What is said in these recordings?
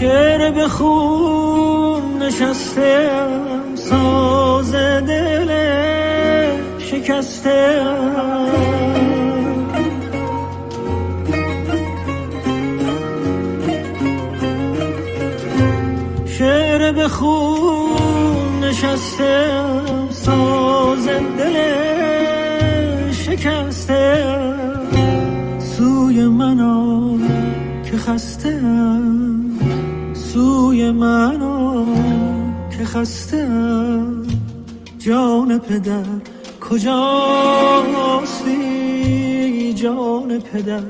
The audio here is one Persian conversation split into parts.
شعر به خون نشستم ساز دل شکسته شعر به خون نشستم ساز دل شکسته سوی منو که خسته منو که خسته جان پدر. کجاستی جان پدر؟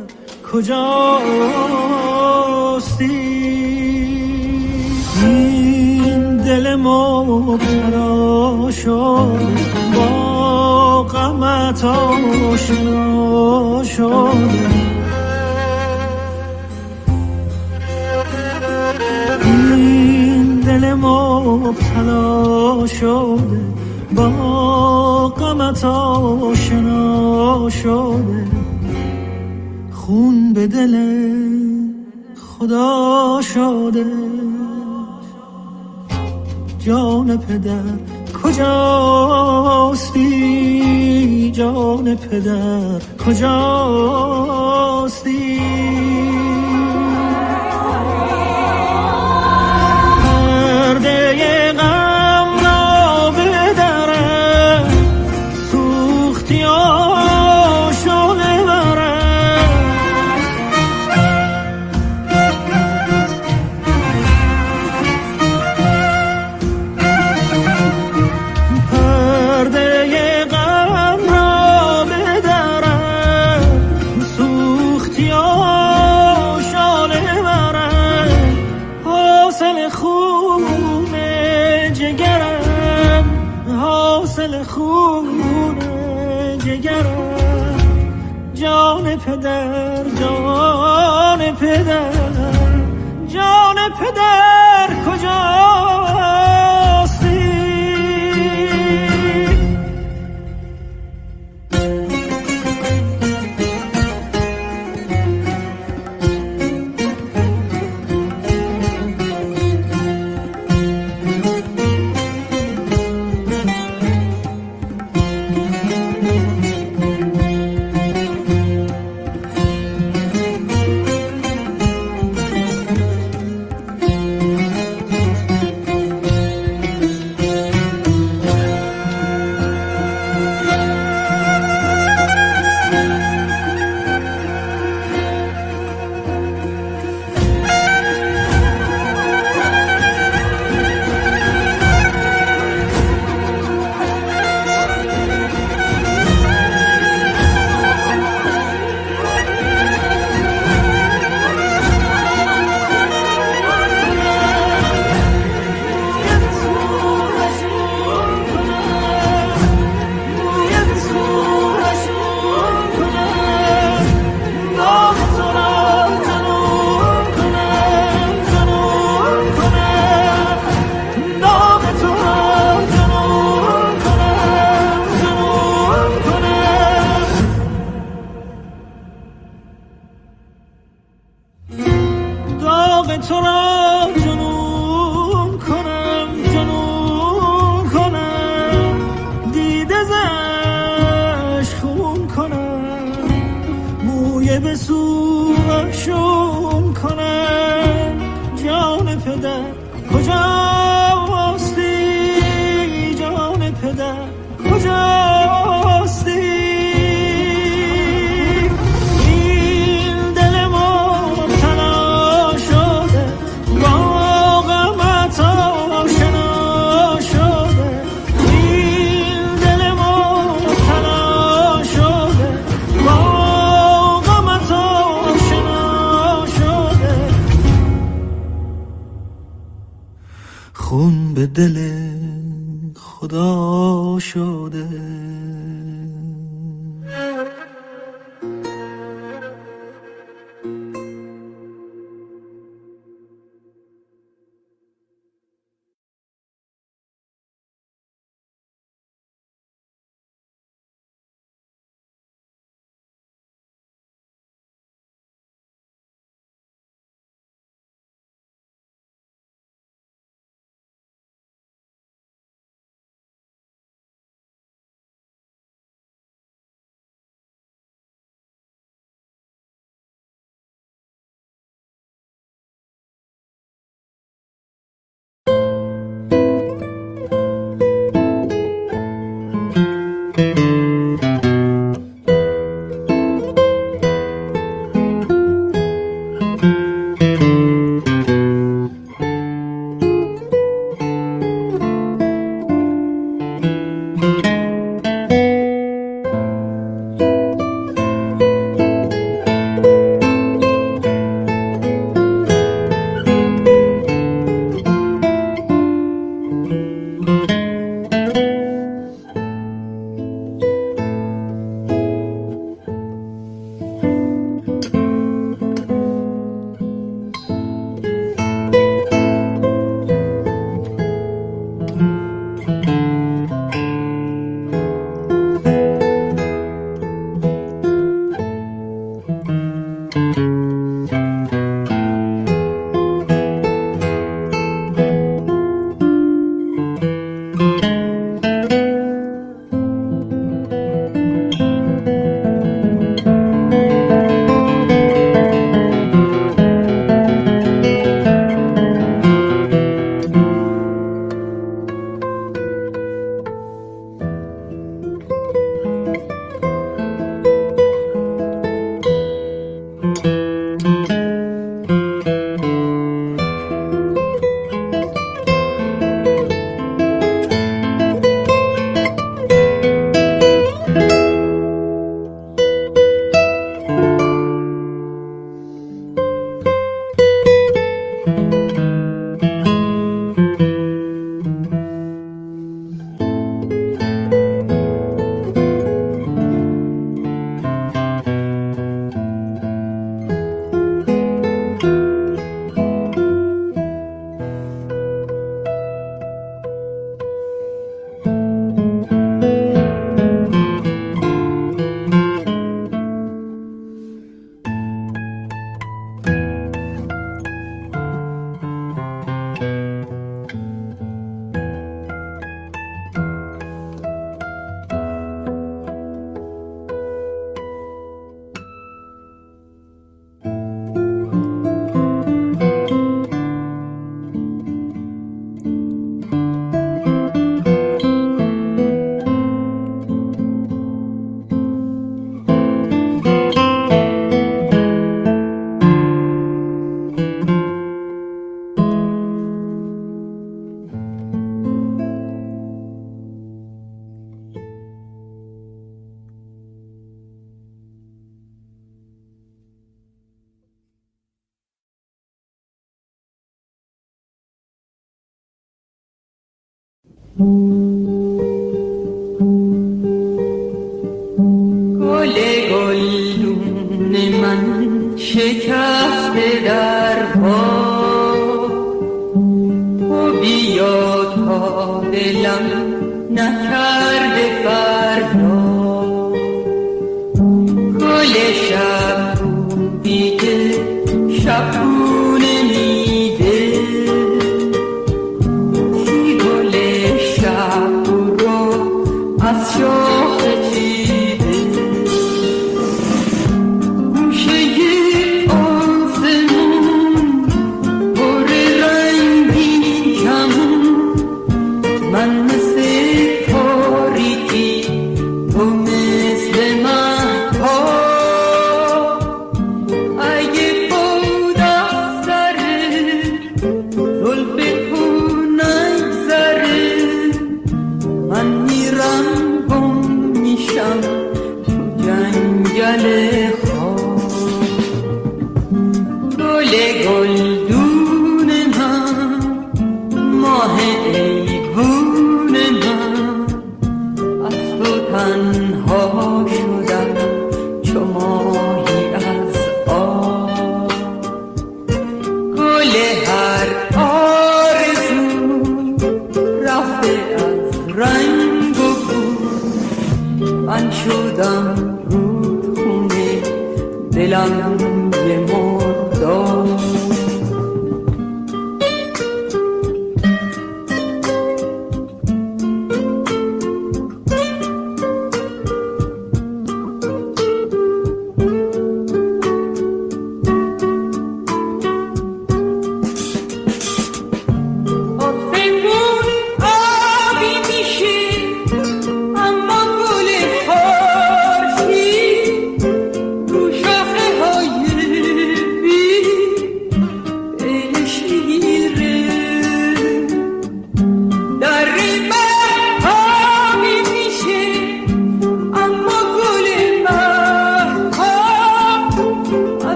کجاستی این دل مبتلا شد با غمت آشنا شد. مبتلا شده با غمت آشنا شده. خون به دل خدا شده. جان پدر کجاستی جان پدر؟ کجاستی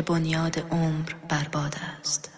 که بنیاد عمر بر باد است.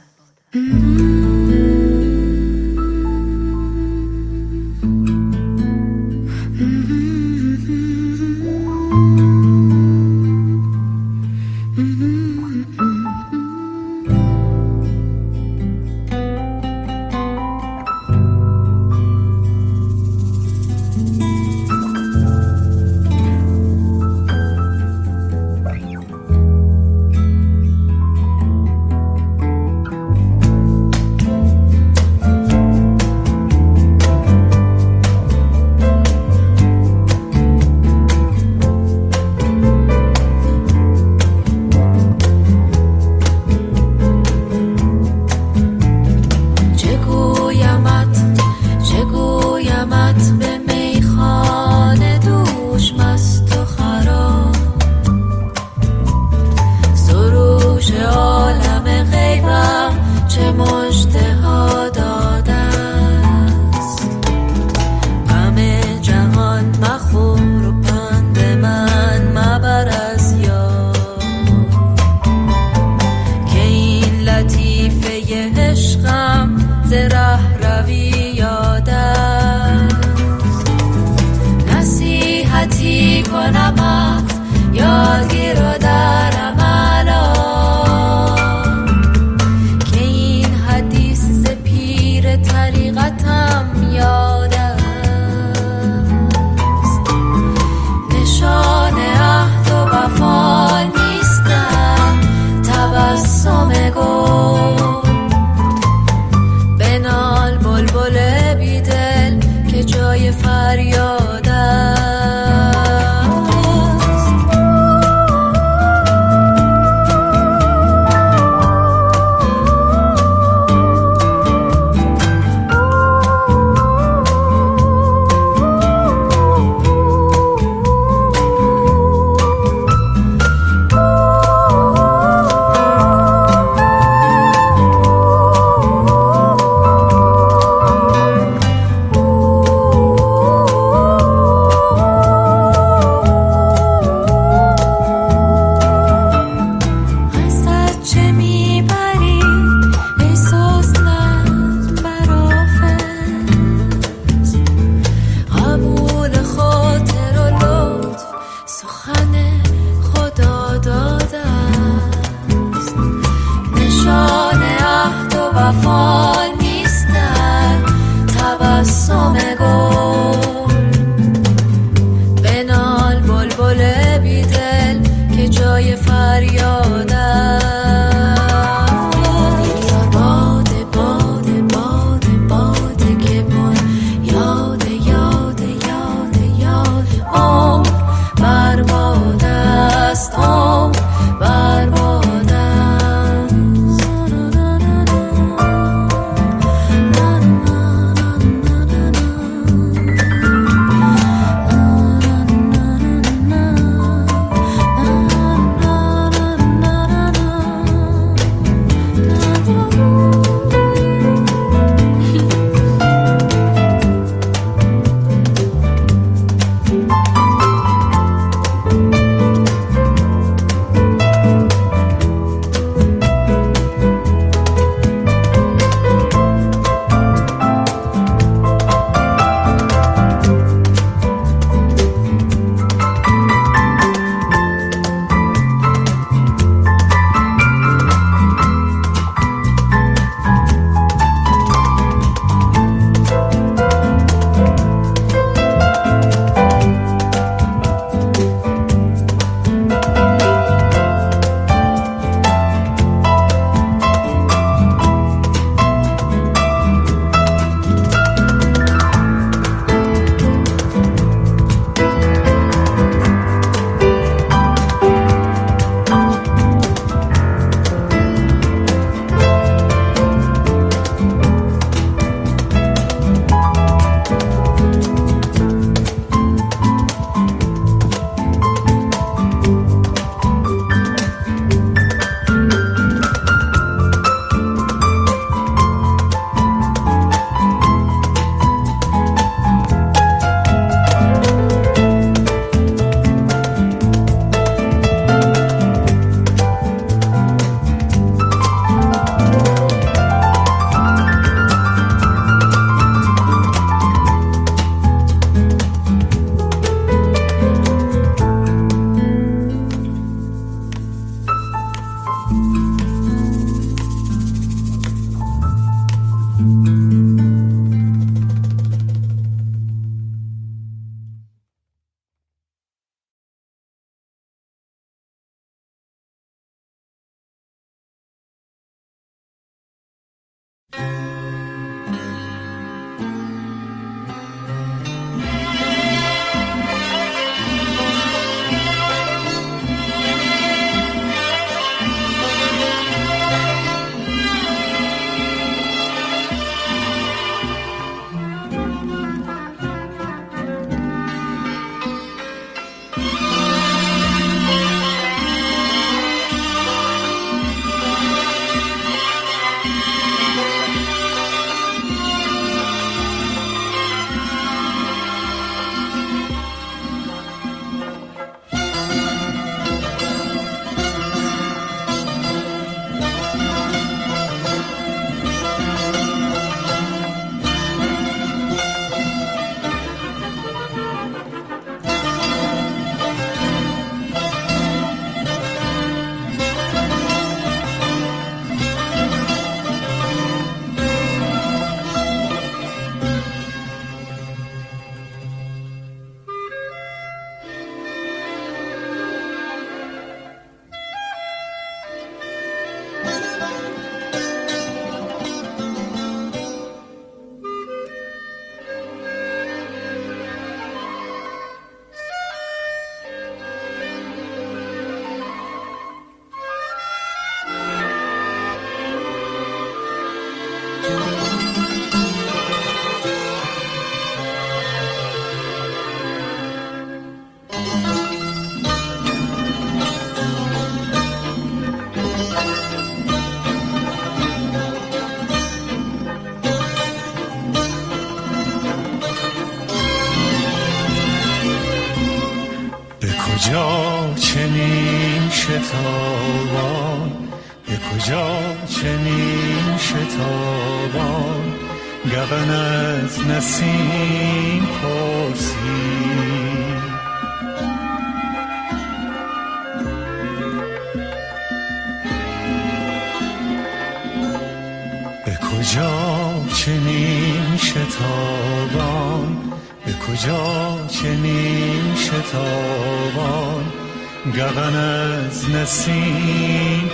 گون از نسیم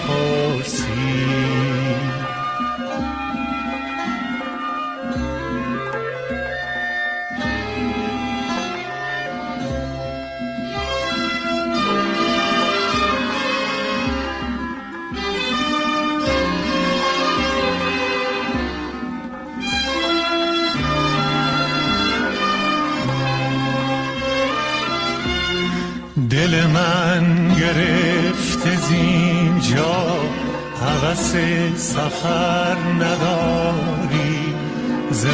حوث سفر نداری ز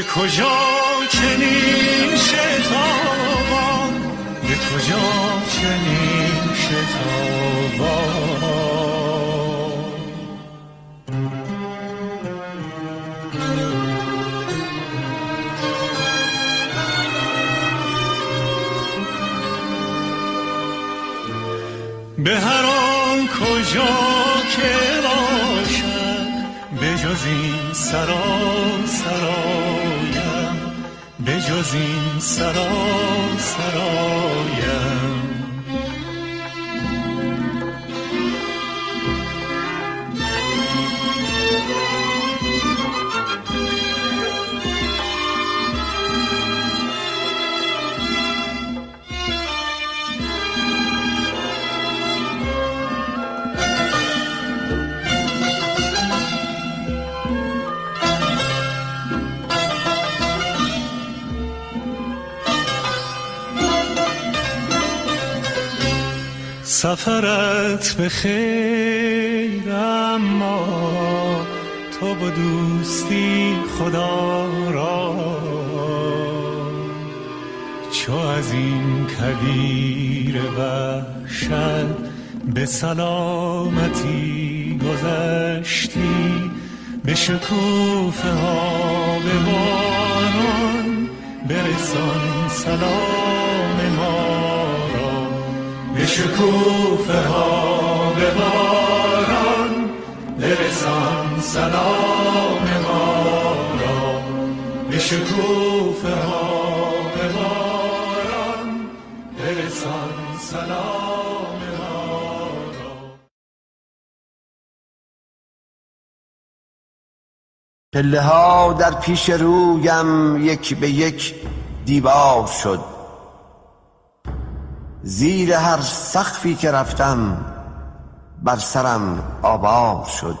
به کجا چنین شتابان؟ به کجا چنین شتابان؟ به هر آن کجا که باشد به جز این سرا به جز این سرا سرایم سفرت به خیر اما تو با دوستی خدا را چو از این کویر وحشت به سلامتی گذشتی به شکوفه ها به باران برسان سلام ما. شکوفه ها به باران برسان سلام ما را. به شکوفه ها به باران برسان سلام پله ها در پیش رویم یک به یک دیوار شد. زیر هر سقفی که رفتم بر سرم آوار شد.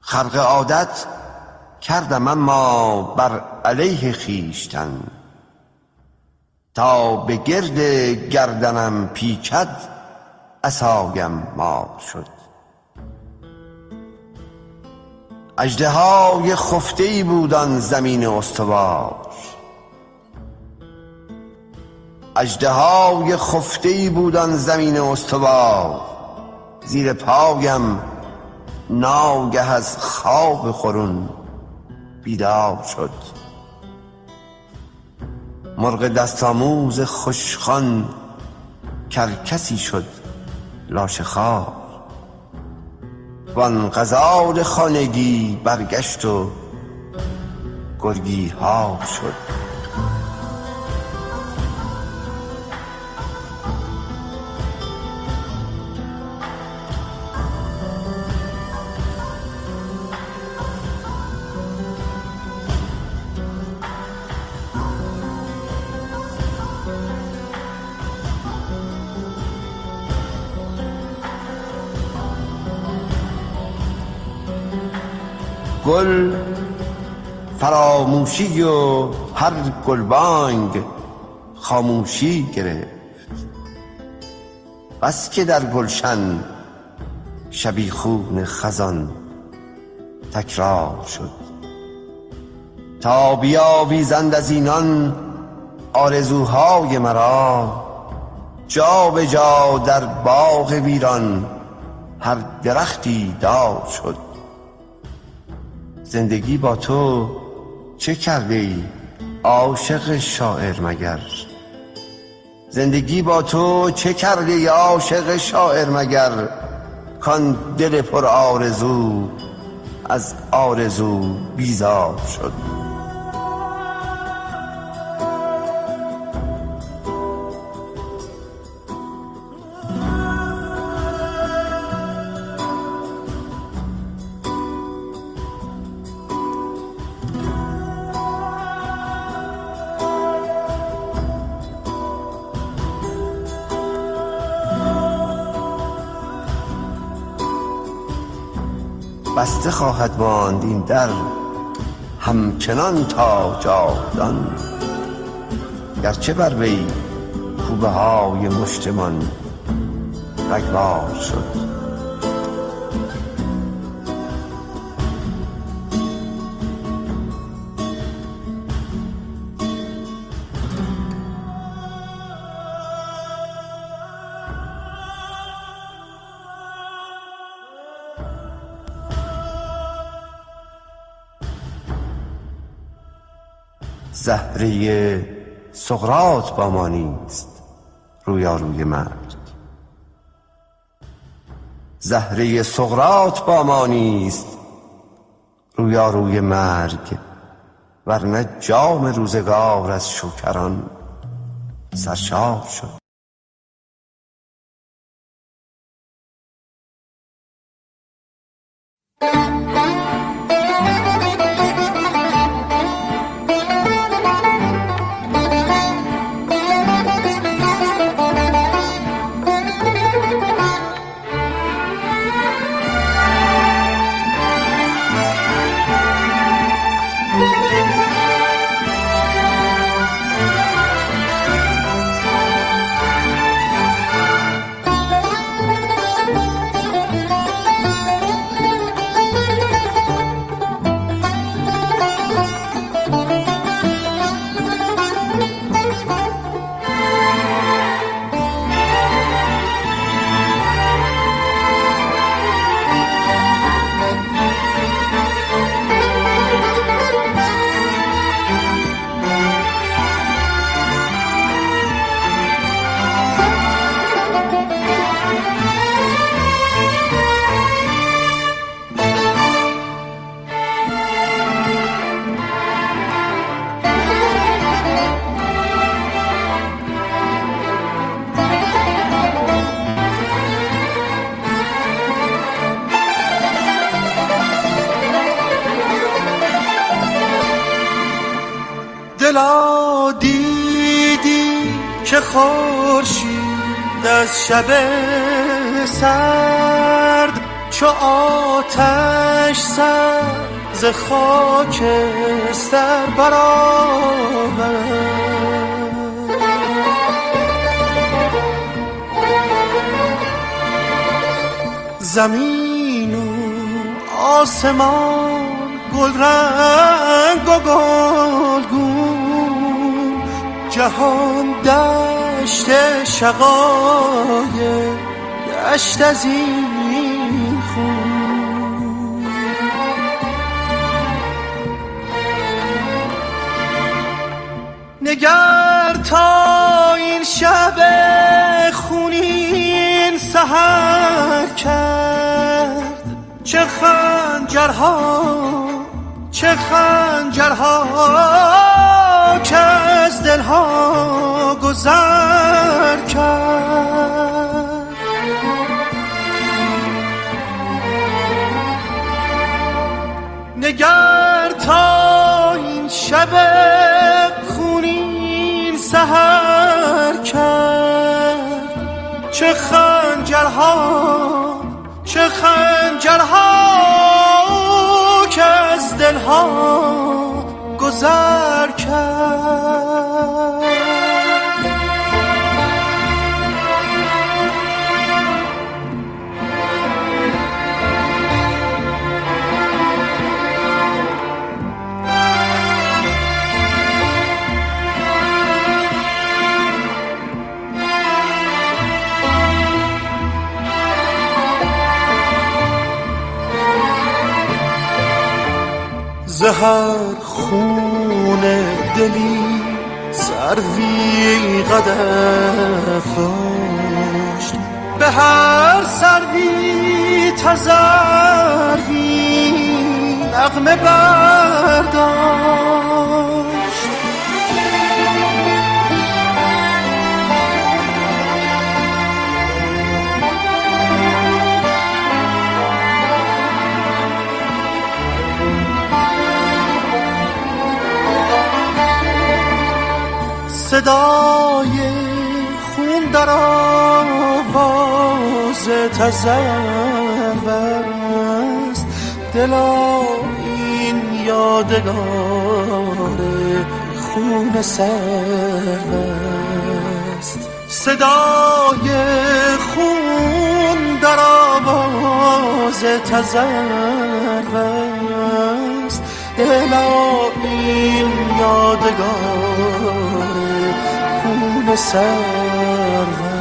خرق عادت کردم اما بر علیه خیشتن تا به گرد گردنم پیچد عصایم مار شد. اژدهای خفته ای بود آن زمین استوار اژدهای خفته ای بود آن زمین استوار زیر پایم ناگه از خواب خورون بیدار شد. مرغ دست آموز خوشخوان کرکسی شد لاشه خوار وان غزال خانگی برگشت و گرگی ها شد. گل فراموشی و هر گلبانگ خاموشی گرفت. بس که در گلشن شبیخون خزان تکرار شد. تا بیاویزند از اینان آرزوهای مرا جا به جا در باغ ویران هر درختی دار شد. زندگی با تو چه کرده ای؟ عاشق شاعر مگر. زندگی با تو چه کرده ای عاشق شاعر مگر؟ کان دل پر آرزو از آرزو بیزار شد. خواهد ماند این در همچنان تا جاودان. گرچه بر وی کوبه های مشتمان رگبار شد. زهره سقرات با ما نیست رویاروی مرگ. زهره سقرات با ما نیست رویاروی مرگ. ورنه جام روزگار از شکران سرشار شد. دلا که خورشید از شب سرد چو آتش سر ز خاکستر برآورد. زمین و آسمان گل رنگ و گلگون جهان دشت شقای گشت از این خون. نگر تا این شب خونین سهر کرد. چه خنجرها چه خنجرها. از دلها گذر کرد. نگر تا این شب خونین سهر کرد. چه خنجرها چه خنجرها که از دلها گذر کرد. زهر دلی سروی قدف داشت. به هر سروی تزروی نغمه برداشت صدای خون در آواز تزرو است دلا این یادگار خون سرو است صدای خون در آواز تزرگ است دلا این یادگار besar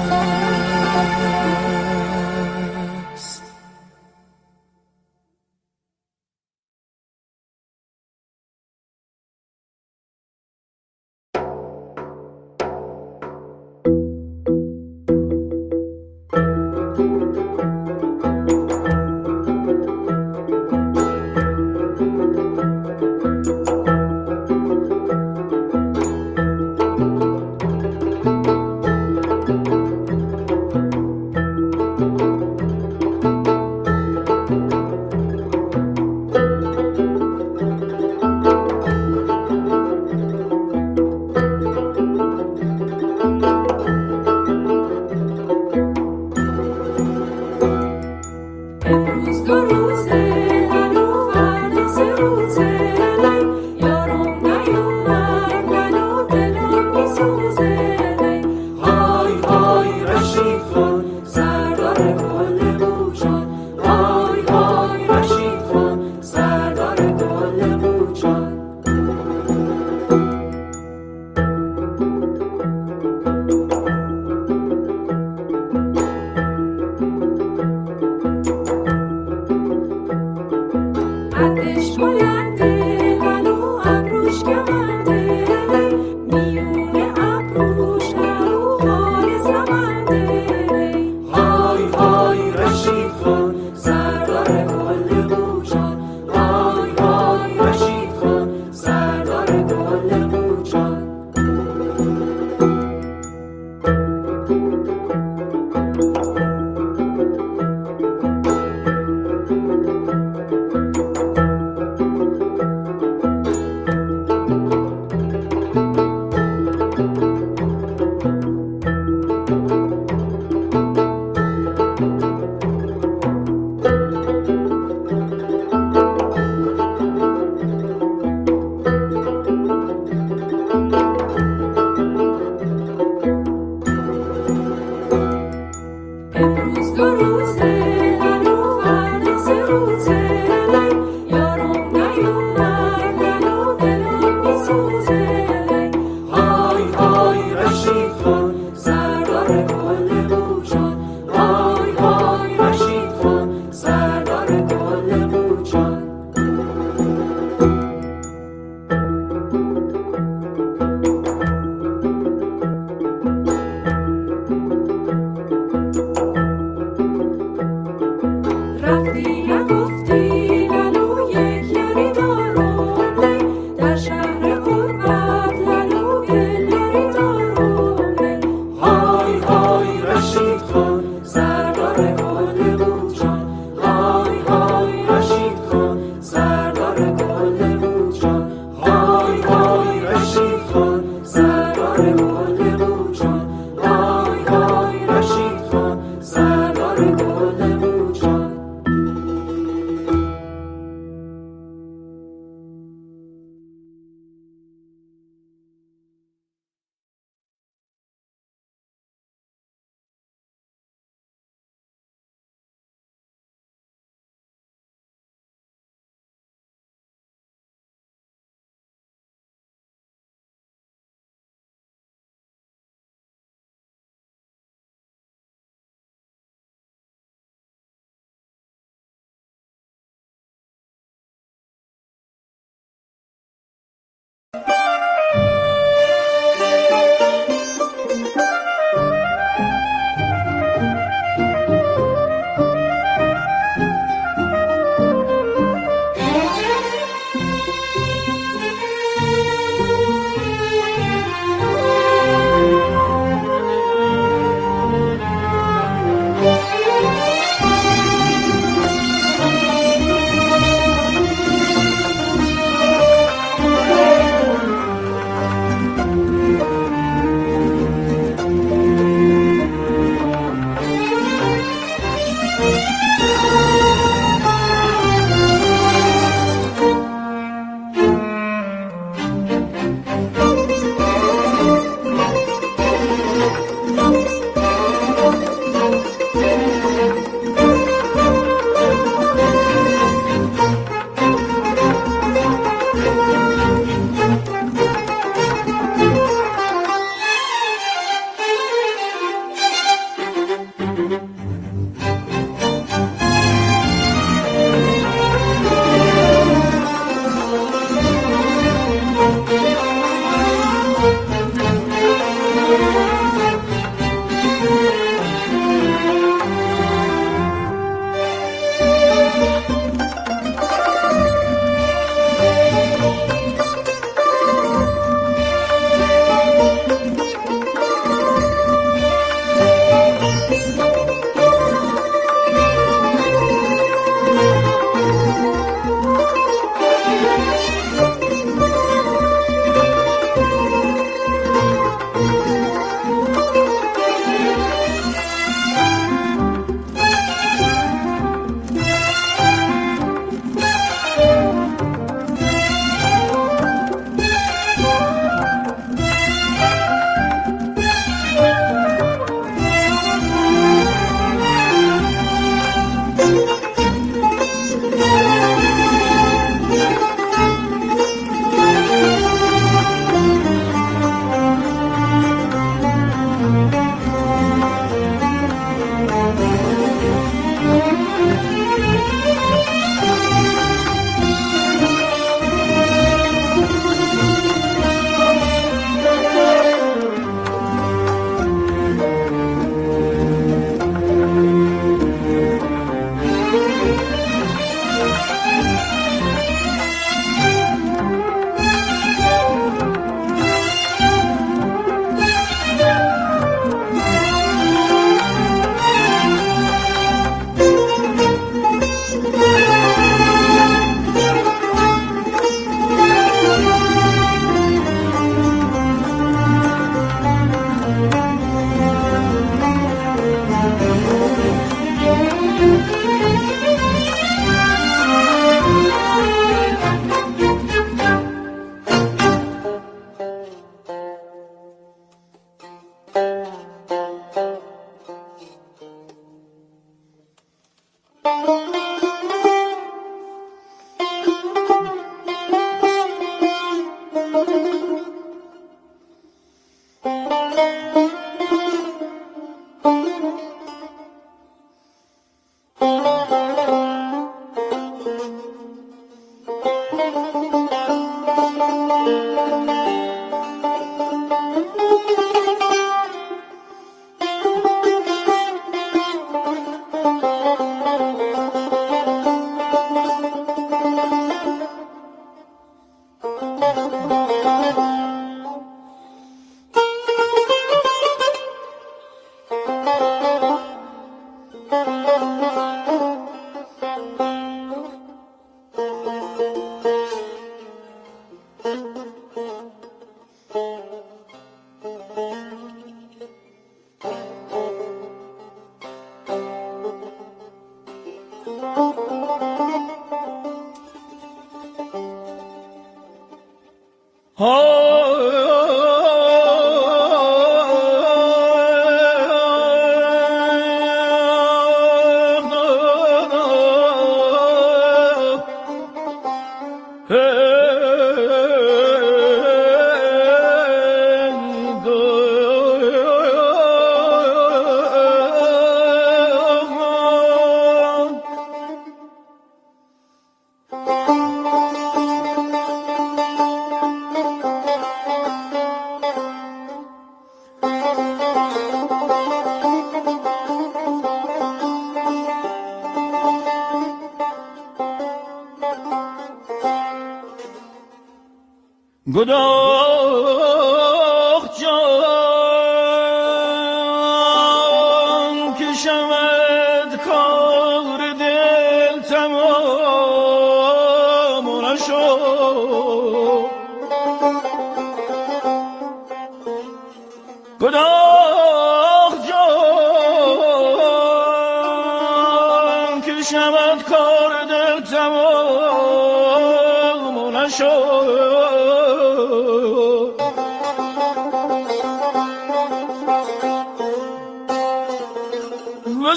cruz, cruz, cruz.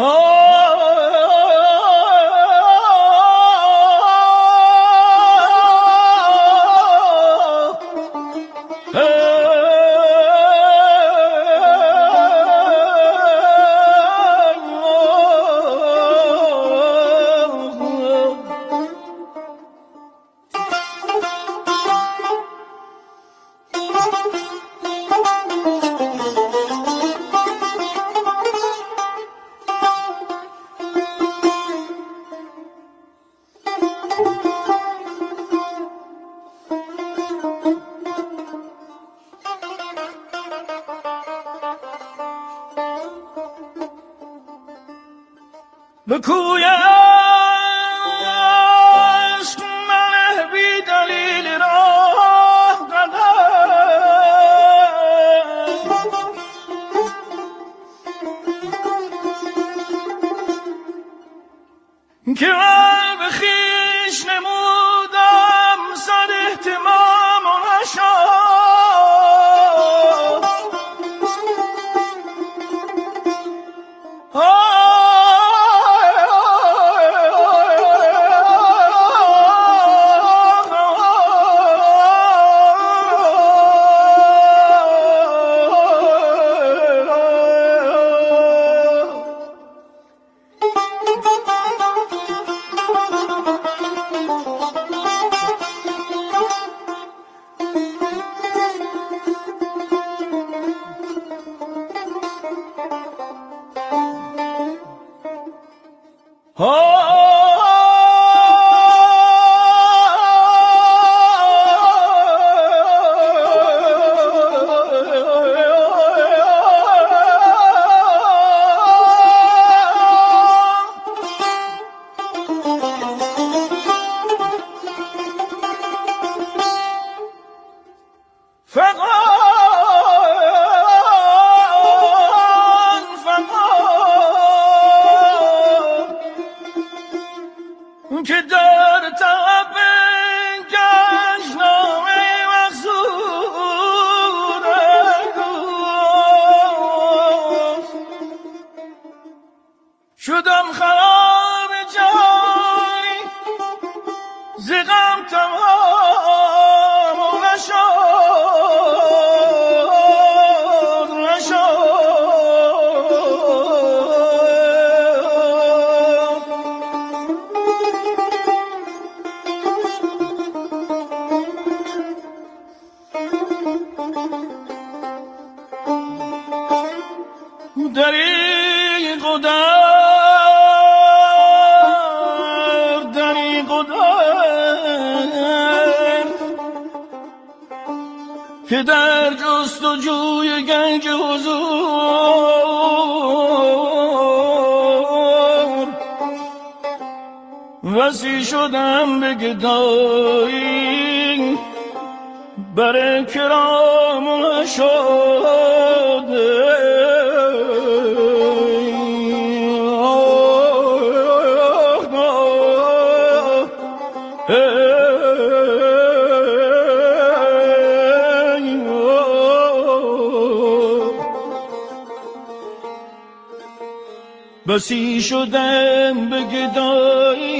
Oh! Oh! بسی شدم به گدایی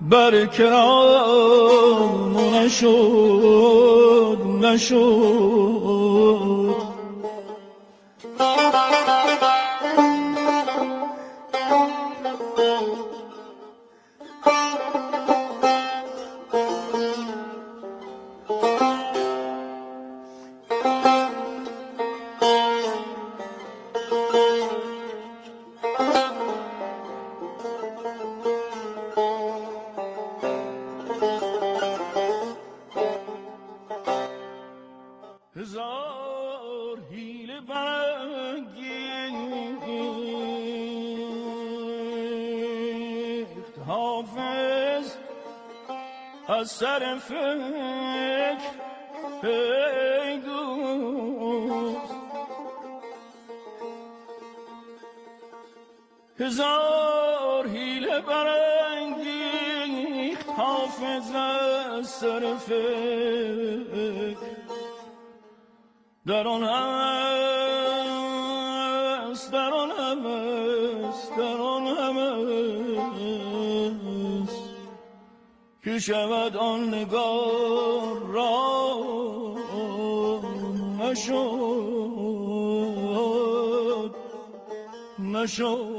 بر کرام نشد نشد. در آن همه است در آن است در آن است که شود آن نگار را نشد نشد.